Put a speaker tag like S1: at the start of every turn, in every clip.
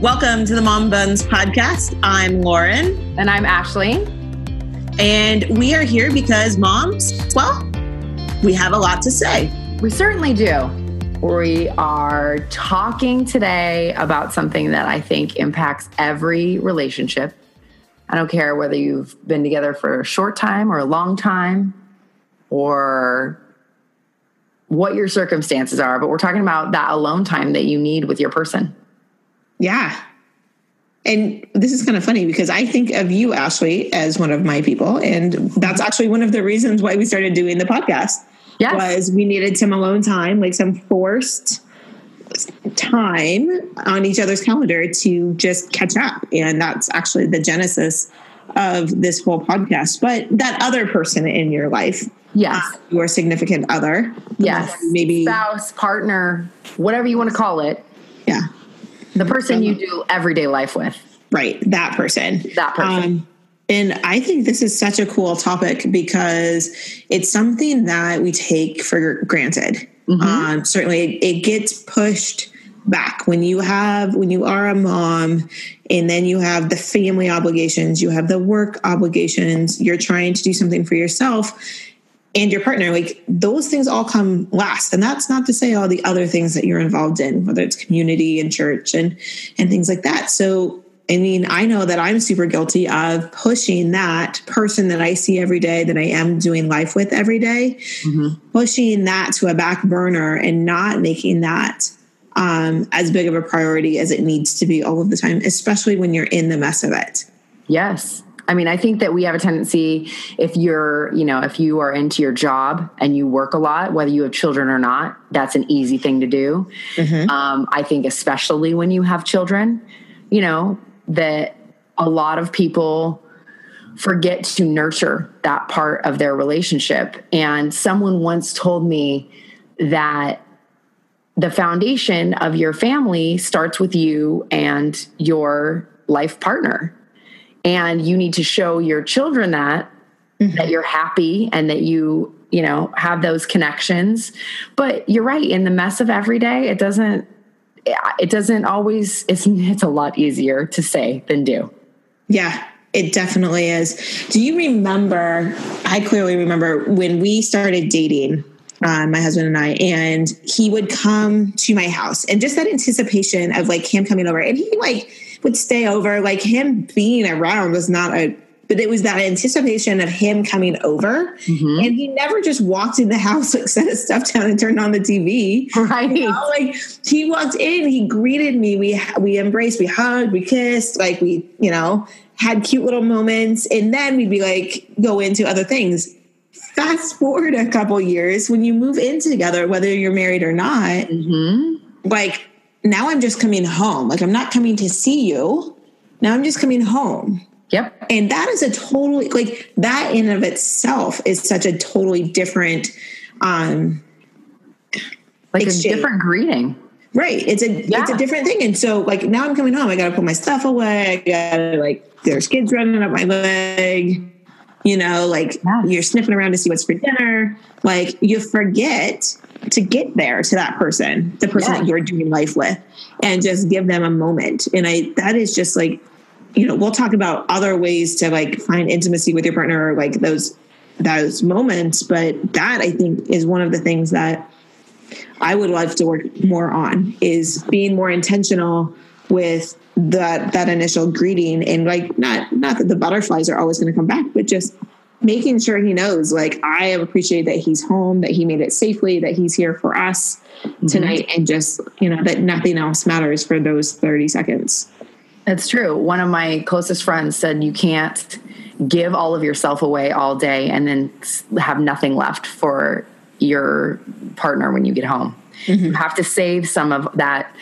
S1: Welcome to the Mom Buns podcast. I'm Lauren.
S2: And I'm Ashley.
S1: And we are here because moms, well, we have a lot to say.
S2: We certainly do. We are talking today about something that I think impacts every relationship. I don't care whether you've been together for a short time or a long time or what your circumstances are, but we're talking about that alone time that you need with your person.
S1: Yeah. And this is kind of funny because I think of you, Ashley, as one of my people. And that's actually one of the reasons why we started doing the podcast. Yes. Was we needed some alone time, like some forced time on each other's calendar to just catch up. And that's actually the genesis of this whole podcast. But that other person in your life,
S2: yes,
S1: uh, your significant other,
S2: yes,
S1: maybe
S2: spouse, partner, whatever you want to call it, the person you do everyday life with.
S1: Right. That person.
S2: That person. Um,
S1: and I think this is such a cool topic because it's something that we take for granted. Mm-hmm. Um, certainly, it, it gets pushed back when you have when you are a mom and then you have the family obligations you have the work obligations you're trying to do something for yourself and your partner like those things all come last. And that's not to say all the other things that you're involved in whether it's community and church and and things like that. So i mean i know that i'm super guilty of pushing that person that i see every day that i am doing life with every day, mm-hmm. pushing that to a back burner and not making that um, as big of a priority as it needs to be all of the time especially when you're in the mess of it.
S2: Yes I mean, I think that we have a tendency if you're, you know, if you are into your job and you work a lot, whether you have children or not, that's an easy thing to do. Mm-hmm. Um, I think, especially when you have children, you know, that a lot of people forget to nurture that part of their relationship. And someone once told me that the foundation of your family starts with you and your life partner and you need to show your children that mm-hmm. that you're happy and that you you know have those connections. But you're right in the mess of every day it doesn't it doesn't always it's it's a lot easier to say than do.
S1: Yeah it definitely is. Do you remember i clearly remember when we started dating uh, my husband and I, and he would come to my house, and just that anticipation of like him coming over, and he like would stay over. Like him being around was not a but it was that anticipation of him coming over mm-hmm. and he never just walked in the house like set his stuff down and turned on the tv
S2: right you know?
S1: like he walked in he greeted me we we embraced we hugged we kissed like we you know had cute little moments and then we'd be like go into other things fast forward a couple years when you move in together whether you're married or not mm-hmm. like now I'm just coming home. Like I'm not coming to see you. Now I'm just coming home.
S2: Yep.
S1: And that is a totally like that in of itself is such a totally different um
S2: like exchange. a different greeting.
S1: Right. It's a yeah. it's a different thing. And so like now I'm coming home. I gotta put my stuff away. I gotta like there's kids running up my leg. You know, like yeah. you're sniffing around to see what's for dinner. Like you forget to get there to that person, the person yeah. that you're doing life with, and just give them a moment. And I, that is just like, you know, we'll talk about other ways to like find intimacy with your partner, or like those those moments. But that I think is one of the things that I would love to work more on is being more intentional with that that initial greeting and like not not that the butterflies are always going to come back, but just making sure he knows like I appreciate that he's home, that he made it safely, that he's here for us mm-hmm. tonight, and just, you know, that nothing else matters for those 30 seconds.
S2: That's true. One of my closest friends said you can't give all of yourself away all day and then have nothing left for your partner when you get home. Mm-hmm. You have to save some of that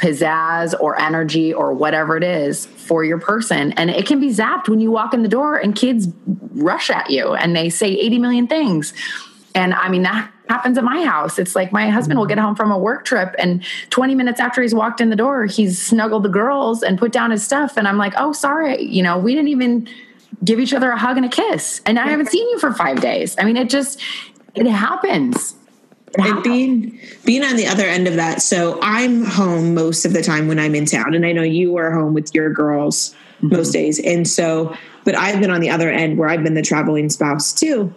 S2: pizzazz or energy or whatever it is for your person. And it can be zapped when you walk in the door and kids rush at you and they say 80 million things. And I mean, that happens at my house. It's like my husband will get home from a work trip and 20 minutes after he's walked in the door, he's snuggled the girls and put down his stuff. And I'm like, oh, sorry. You know, we didn't even give each other a hug and a kiss. And I haven't seen you for five days. I mean, it just, it happens.
S1: And being being on the other end of that. So i'm home most of the time when i'm in town. And i know you are home with your girls mm-hmm. most days. And so but i've been on the other end where i've been the traveling spouse too.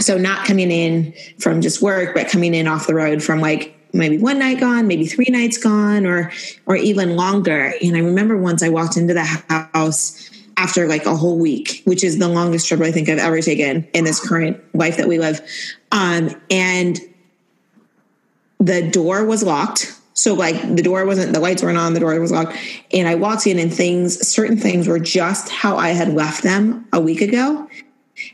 S1: So not coming in from just work but coming in off the road from like maybe one night gone maybe three nights gone or or even longer. And i remember once i walked into the house after like a whole week, which is the longest trip I think I've ever taken in this current life that we live. Um, and the door was locked. So like the door wasn't, the lights weren't on, the door was locked. And I walked in and things, certain things were just how I had left them a week ago.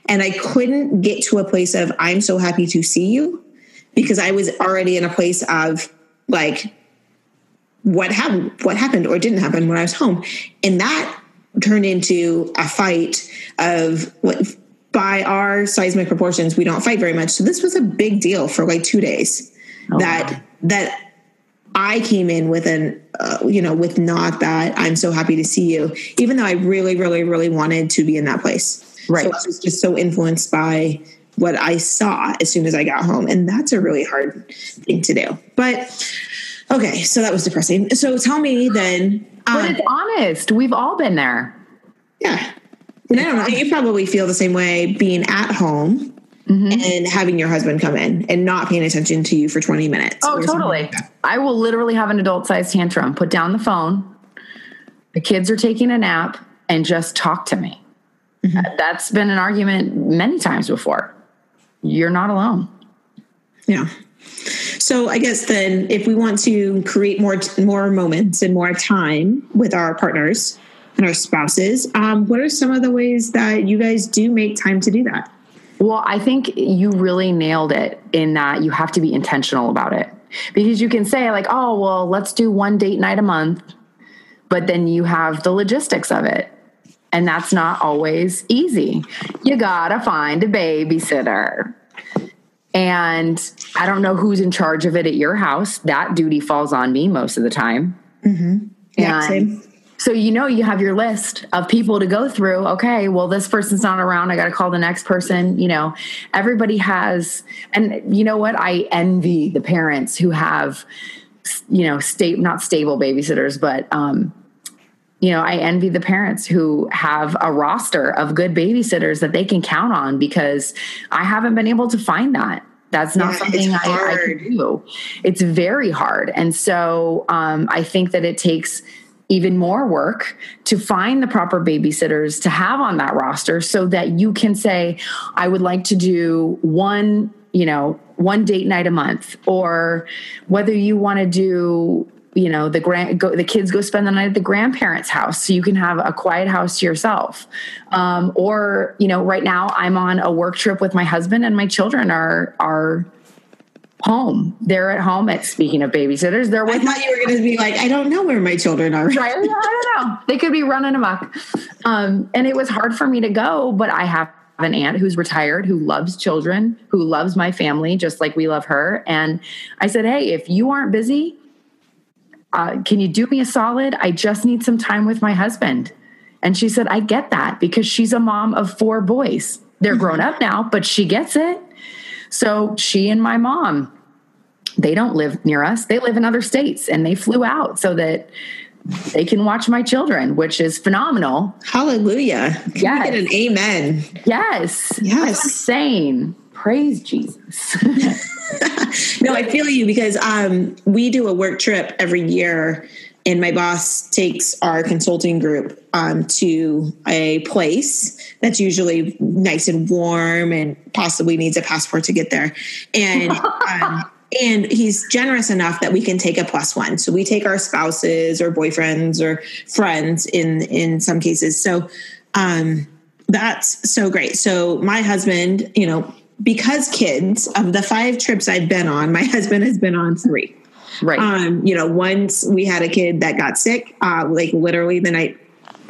S1: And I couldn't get to a place of, I'm so happy to see you because I was already in a place of like, what happened, what happened or didn't happen when I was home. And that turned into a fight of what by our seismic proportions, we don't fight very much. So this was a big deal for like two days oh, that wow. that I came in with an uh, you know with not that I'm so happy to see you, even though I really really really wanted to be in that place. Right, so I was just so influenced by what I saw as soon as I got home, and that's a really hard thing to do. But okay, so that was depressing. So tell me then.
S2: But um, it's honest. We've all been there.
S1: Yeah. And I don't know. You probably feel the same way being at home mm-hmm. and having your husband come in and not paying attention to you for 20 minutes.
S2: Oh, totally. Like I will literally have an adult sized tantrum, put down the phone, the kids are taking a nap, and just talk to me. Mm-hmm. That's been an argument many times before. You're not alone.
S1: Yeah. So I guess then if we want to create more more moments and more time with our partners and our spouses, um, what are some of the ways that you guys do make time to do that?
S2: Well, I think you really nailed it in that you have to be intentional about it. Because you can say, like, oh, well, let's do one date night a month, but then you have the logistics of it. And that's not always easy. You gotta find a babysitter. And I don't know who's in charge of it at your house. That duty falls on me most of the time. Mm-hmm. Yeah, and same so you know you have your list of people to go through. Okay, well this person's not around. I got to call the next person. You know, everybody has, and you know what? I envy the parents who have, you know, state not stable babysitters, but um, you know, I envy the parents who have a roster of good babysitters that they can count on because I haven't been able to find that. That's not yeah, something I, I, can do. It's very hard. And so um, I think that it takes even more work to find the proper babysitters to have on that roster so that you can say i would like to do one you know one date night a month or whether you want to do you know the grand go, the kids go spend the night at the grandparents house so you can have a quiet house to yourself. Um, or you know right now i'm on a work trip with my husband and my children are are home. They're at home. At speaking of babysitters, they're with.
S1: I thought you were going to be like, I don't know where my children are.
S2: Right? I don't know. They could be running amok. Um, and it was hard for me to go, but I have an aunt who's retired who loves children, who loves my family just like we love her. And I said, Hey, if you aren't busy, uh, can you do me a solid? I just need some time with my husband. And she said, I get that because she's a mom of four boys. They're grown up now, but she gets it. So she and my mom, they don't live near us. They live in other states and they flew out so that they can watch my children, which is phenomenal.
S1: Hallelujah. Can yes. get an amen?
S2: Yes. Yes. insane. Praise Jesus.
S1: no, I feel you because um, we do a work trip every year and my boss takes our consulting group um, to a place that's usually nice and warm and possibly needs a passport to get there. And um, and he's generous enough that we can take a plus one. So we take our spouses or boyfriends or friends in in some cases. So um, that's so great. So my husband you know because kids of the five trips i've been on my husband has been on three Right. Um, you know, once we had a kid that got sick, uh, like literally the night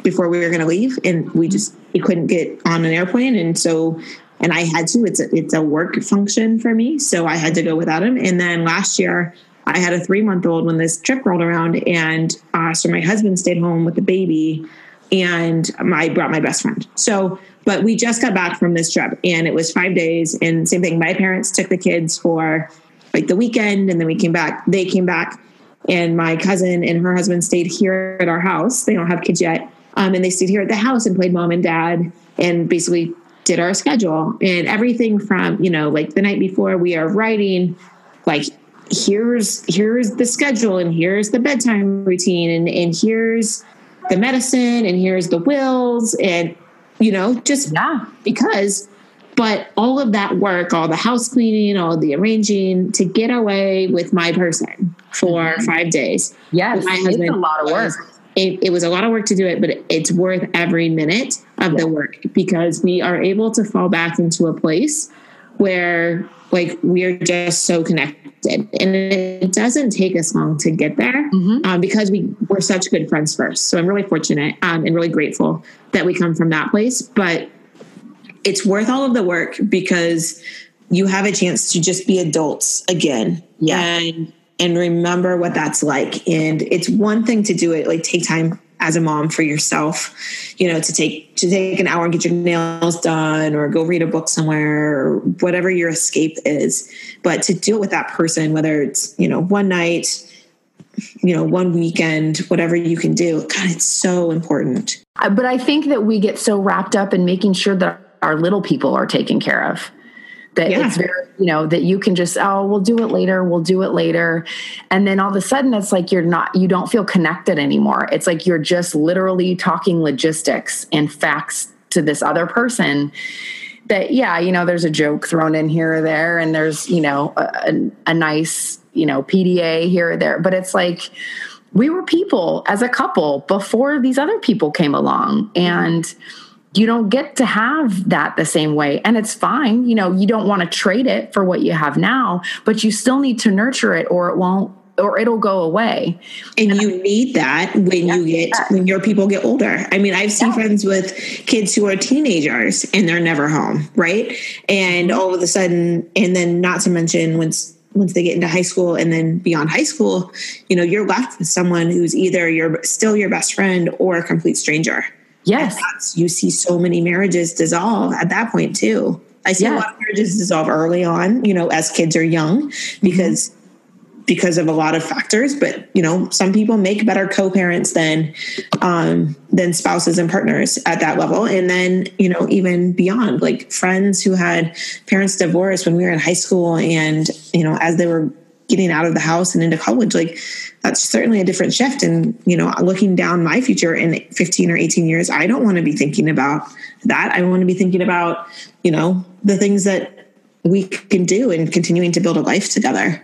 S1: before we were going to leave, and we just we couldn't get on an airplane, and so and I had to. It's a, it's a work function for me, so I had to go without him. And then last year, I had a three month old when this trip rolled around, and uh, so my husband stayed home with the baby, and I brought my best friend. So, but we just got back from this trip, and it was five days. And same thing, my parents took the kids for like the weekend and then we came back. They came back and my cousin and her husband stayed here at our house. They don't have kids yet. Um, and they stayed here at the house and played mom and dad and basically did our schedule and everything from, you know, like the night before we are writing, like here's here's the schedule and here's the bedtime routine and, and here's the medicine and here's the wills and you know, just
S2: yeah.
S1: because but all of that work, all the house cleaning, all the arranging to get away with my person for mm-hmm. five days.
S2: Yes, my husband it's a lot of work.
S1: It, it, was a lot of work to do it, but it's worth every minute of yeah. the work because we are able to fall back into a place where like we are just so connected and it doesn't take us long to get there mm-hmm. um, because we we're such good friends first so i'm really fortunate um, and really grateful that we come from that place but it's worth all of the work because you have a chance to just be adults again.
S2: Yeah.
S1: And and remember what that's like. And it's one thing to do it, like take time as a mom for yourself, you know, to take to take an hour and get your nails done or go read a book somewhere or whatever your escape is. But to do it with that person, whether it's, you know, one night, you know, one weekend, whatever you can do, God, it's so important.
S2: But I think that we get so wrapped up in making sure that our little people are taken care of. That yeah. it's very you know that you can just oh we'll do it later we'll do it later. And then all of a sudden it's like you're not you don't feel connected anymore. It's like you're just literally talking logistics and facts to this other person that yeah you know there's a joke thrown in here or there and there's you know a, a nice you know pda here or there. But it's like we were people as a couple before these other people came along. And mm-hmm you don't get to have that the same way. And it's fine. You know, you don't want to trade it for what you have now, but you still need to nurture it or it won't or it'll go away.
S1: And, and you need that when yeah, you get yeah. when your people get older. I mean, I've seen yeah. friends with kids who are teenagers and they're never home, right? And mm-hmm. all of a sudden, and then not to mention once once they get into high school and then beyond high school, you know, you're left with someone who's either your still your best friend or a complete stranger.
S2: Yes.
S1: You see so many marriages dissolve at that point too. I see yeah. a lot of marriages dissolve early on, you know, as kids are young because mm-hmm. because of a lot of factors. But you know, some people make better co-parents than um, than spouses and partners at that level. And then, you know, even beyond, like friends who had parents divorced when we were in high school and, you know, as they were getting out of the house and into college, like that's certainly a different shift. And, you know, looking down my future in 15 or 18 years, I don't want to be thinking about that. I want to be thinking about, you know, the things that we can do and continuing to build a life together.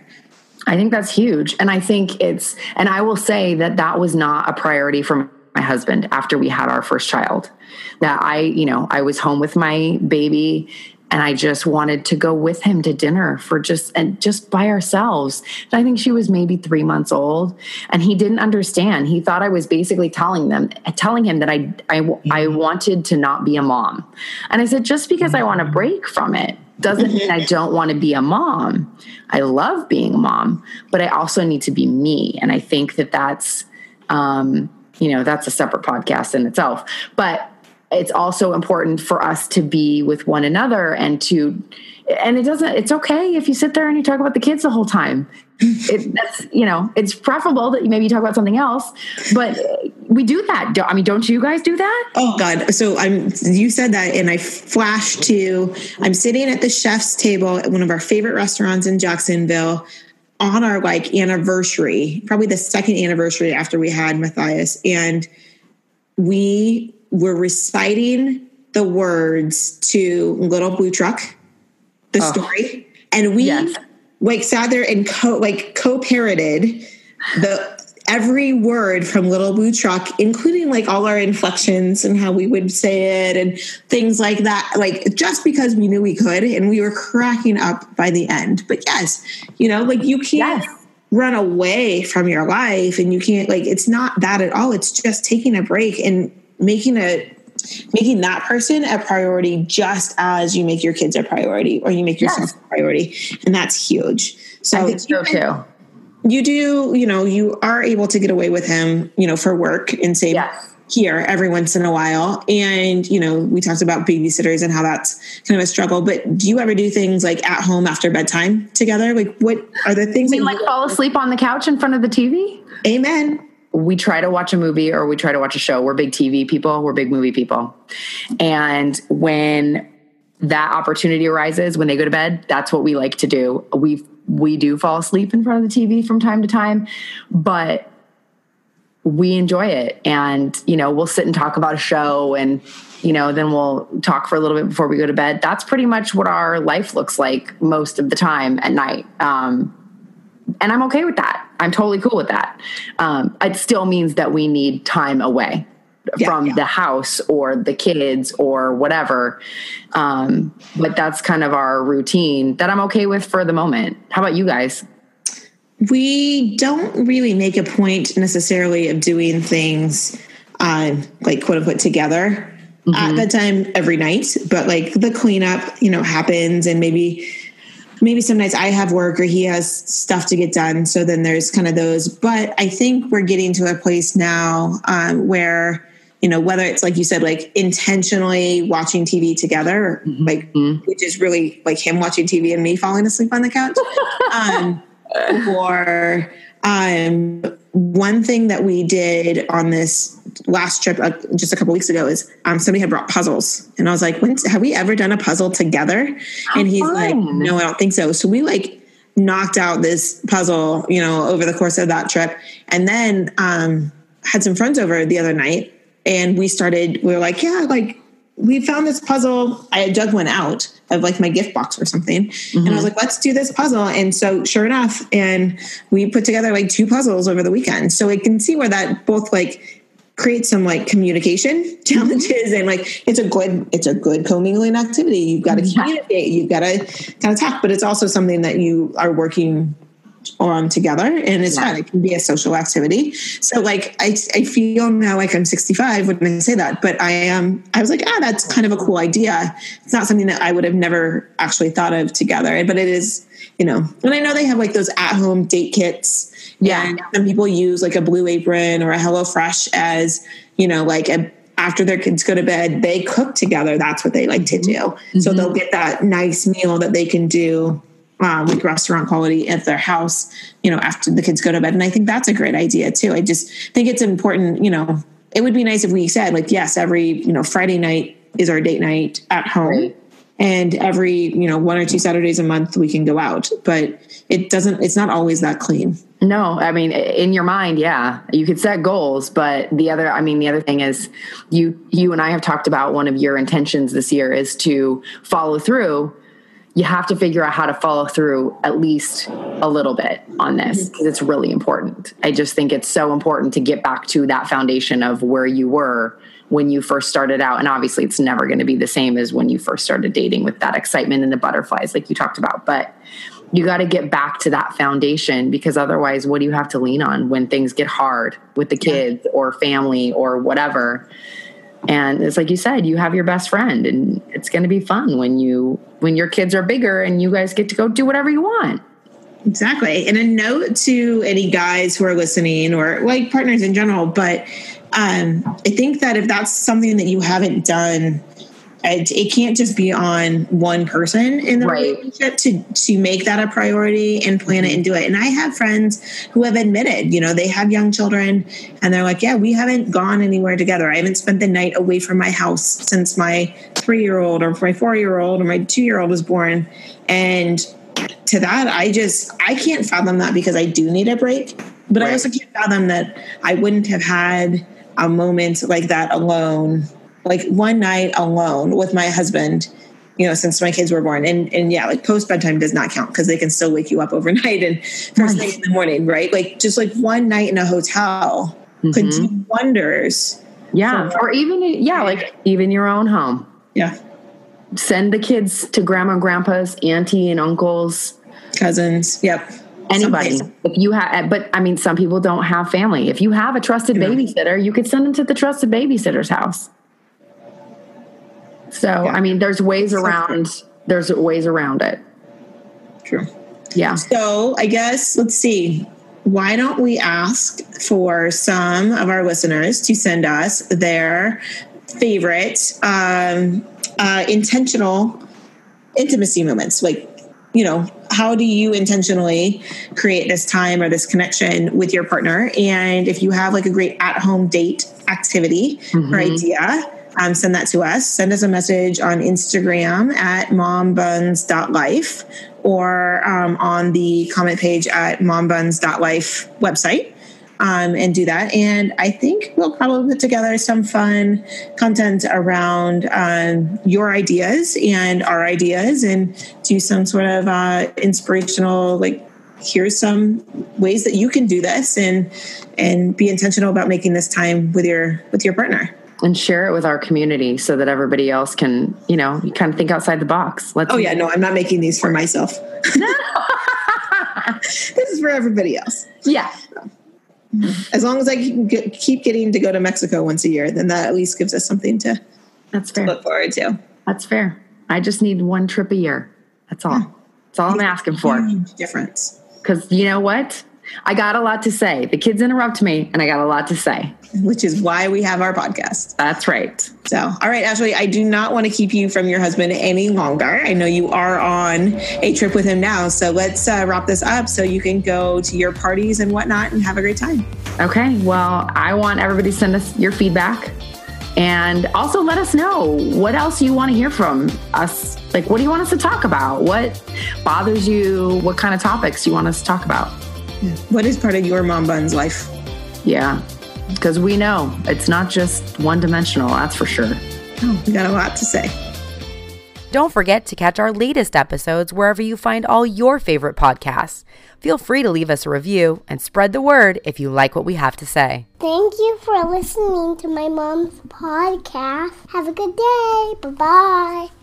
S2: I think that's huge. And I think it's, and I will say that that was not a priority for my husband after we had our first child. That I, you know, I was home with my baby and I just wanted to go with him to dinner for just and just by ourselves. And I think she was maybe three months old, and he didn't understand. He thought I was basically telling them, telling him that I I, mm-hmm. I wanted to not be a mom. And I said, just because I want to break from it doesn't mean I don't want to be a mom. I love being a mom, but I also need to be me. And I think that that's, um, you know, that's a separate podcast in itself. But it's also important for us to be with one another and to and it doesn't it's okay if you sit there and you talk about the kids the whole time. It, that's you know it's preferable that you maybe you talk about something else but we do that. I mean don't you guys do that?
S1: Oh god. So i'm you said that and i flashed to i'm sitting at the chef's table at one of our favorite restaurants in jacksonville on our like anniversary probably the second anniversary after we had matthias. And we were reciting the words to Little Blue Truck, the oh. story, and we yes. like sat there and co like co-parroted the every word from Little Blue Truck, including like all our inflections and how we would say it and things like that. Like just because we knew we could, and we were cracking up by the end. But yes, you know, like you can't. Yes. Run away from your life, and you can't like it's not that at all. It's just taking a break and making it making that person a priority just as you make your kids a priority or you make yourself yes. a priority and that's huge
S2: so i think so too
S1: you do you know you are able to get away with him you know for work and save yes. here every once in a while. And, you know, we talked about babysitters and how that's kind of a struggle. But do you ever do things like at home after bedtime together? Like, what are the things?
S2: You mean, like fall asleep on the couch in front of the TV?
S1: Amen.
S2: We try to watch a movie or we try to watch a show. We're big TV people, we're big movie people. And when that opportunity arises when they go to bed, that's what we like to do. We we do fall asleep in front of the TV from time to time, but we enjoy it and you know we'll sit and talk about a show and you know then we'll talk for a little bit before we go to bed that's pretty much what our life looks like most of the time at night um, and i'm okay with that. I'm totally cool with that. Um, it still means that we need time away yeah, from yeah. the house or the kids or whatever. Um, but that's kind of our routine that i'm okay with for the moment. How about you guys?
S1: We don't really make a point necessarily of doing things uh, like quote unquote together mm-hmm. at bedtime every night. But like the cleanup you know happens and maybe maybe some nights i have work or he has stuff to get done so then there's kind of those but i think we're getting to a place now um, where you know whether it's like you said like intentionally watching tv together mm-hmm. like mm-hmm. which is really like him watching tv and me falling asleep on the couch um, or um, one thing that we did on this last trip uh, just a couple weeks ago is um, somebody had brought puzzles and i was like when have we ever done a puzzle together How and he's fun. like no i don't think so so we like knocked out this puzzle you know over the course of that trip and then um, had some friends over the other night and we started we were like yeah like we found this puzzle. I had dug one out of like my gift box or something. Mm-hmm. And I was mm-hmm. like, let's do this puzzle. And so sure enough, and we put together like two puzzles over the weekend. So I can see where that both like creates some like communication challenges and like it's a good it's a good commingling activity. You've got to communicate, you've got to kind of talk, but it's also something that you are working on together and it's yeah. fun. It can be a social activity. So like I, I feel now like I'm 65 when I say that, but I am, I was like, ah, that's kind of a cool idea. It's not something that I would have never actually thought of together, but it is, you know, and I know they have like those at home date kits. Yeah. And some people use like a blue apron or a Hello Fresh as, you know, like a, after their kids go to bed, they cook together. That's what they like to do. Mm-hmm. So they'll get that nice meal that they can do um, like restaurant quality at their house, you know, after the kids go to bed. And I think that's a great idea too. I just think it's important, you know, it would be nice if we said like, yes, every, you know, Friday night is our date night at home. Right. And every, you know, one or two Saturdays a month we can go out, but it doesn't, it's not always that clean.
S2: No, I mean, in your mind, yeah, you could set goals, but the other, I mean, the other thing is you, you and I have talked about one of your intentions this year is to follow through you have to figure out how to follow through at least a little bit on this because mm-hmm. it's really important. I just think it's so important to get back to that foundation of where you were when you first started out. And obviously, it's never going to be the same as when you first started dating with that excitement and the butterflies, like you talked about. But you got to get back to that foundation because otherwise, what do you have to lean on when things get hard with the kids or family or whatever? And it's like you said you have your best friend and it's going to be fun when you when your kids are bigger and you guys get to go do whatever you want.
S1: Exactly. And a note to any guys who are listening or like partners in general but um, i think that if that's something that you haven't done it, it can't just be on one person in the right. relationship to to make that a priority and plan it mm-hmm. and do it. And I have friends who have admitted, you know, they have young children and they're like, yeah, we haven't gone anywhere together. I haven't spent the night away from my house since my three year old or my four year old or my two year old was born. And to that, I just I can't fathom that because I do need a break. But right. I also can't fathom that I wouldn't have had a moment like that alone like one night alone with my husband you know since my kids were born. And and yeah like post bedtime does not count because they can still wake you up overnight and first thing in the morning right? Like just like one night in a hotel mm-hmm. could do wonders
S2: yeah or even yeah like even your own home.
S1: Yeah.
S2: Send the kids to grandma and grandpa's auntie and uncles.
S1: Cousins yep.
S2: Anybody. if you have but i mean some people don't have family. If you have a trusted babysitter you could send them to the trusted babysitter's house so, yeah. I mean, there's ways around. There's ways around it.
S1: True.
S2: Yeah.
S1: So I guess let's see. why don't we ask for some of our listeners to send us their favorite um, uh, intentional intimacy moments? Like, you know, how do you intentionally create this time or this connection with your partner? And if you have like a great at home date activity mm-hmm. or idea, um, send that to us. Send us a message on Instagram at mombuns.life or um, on the comment page at mombuns.life website. Um, and do that. And I think we'll probably put together some fun content around um, your ideas and our ideas and do some sort of uh, inspirational, like, here's some ways that you can do this and and be intentional about making this time with your with your partner
S2: and share it with our community so that everybody else can, you know, you kind of think outside the box.
S1: Let's oh yeah, no, I'm not making these for myself. this is for everybody else.
S2: Yeah. Mm-hmm.
S1: As long as I get, keep getting to go to Mexico once a year, then that at least gives us something to,
S2: That's fair.
S1: To look forward to.
S2: That's fair. I just need one trip a year. That's all. Yeah. That's all I'm asking for.
S1: difference.
S2: Because you know what? I got a lot to say. The kids interrupt me, and I got a lot to say.
S1: Which is why we have our podcast.
S2: That's right.
S1: So, all right, Ashley, I do not want to keep you from your husband any longer. I know you are on a trip with him now. So let's uh, wrap this up so you can go to your parties and whatnot and have a great time.
S2: Okay. Well, I want everybody to send us your feedback. And also let us know what else you want to hear from us. Like, what do you want us to talk about? What bothers you? What kind of topics you want us to talk about?
S1: What is part of your mom buns life?
S2: Yeah, because we know it's not just one dimensional, that's for sure.
S1: Oh, we got a lot to say.
S3: Don't forget to catch our latest episodes wherever you find all your favorite podcasts. Feel free to leave us a review and spread the word if you like what we have to say.
S4: Thank you for listening to my mom's podcast. Have a good day. Bye bye.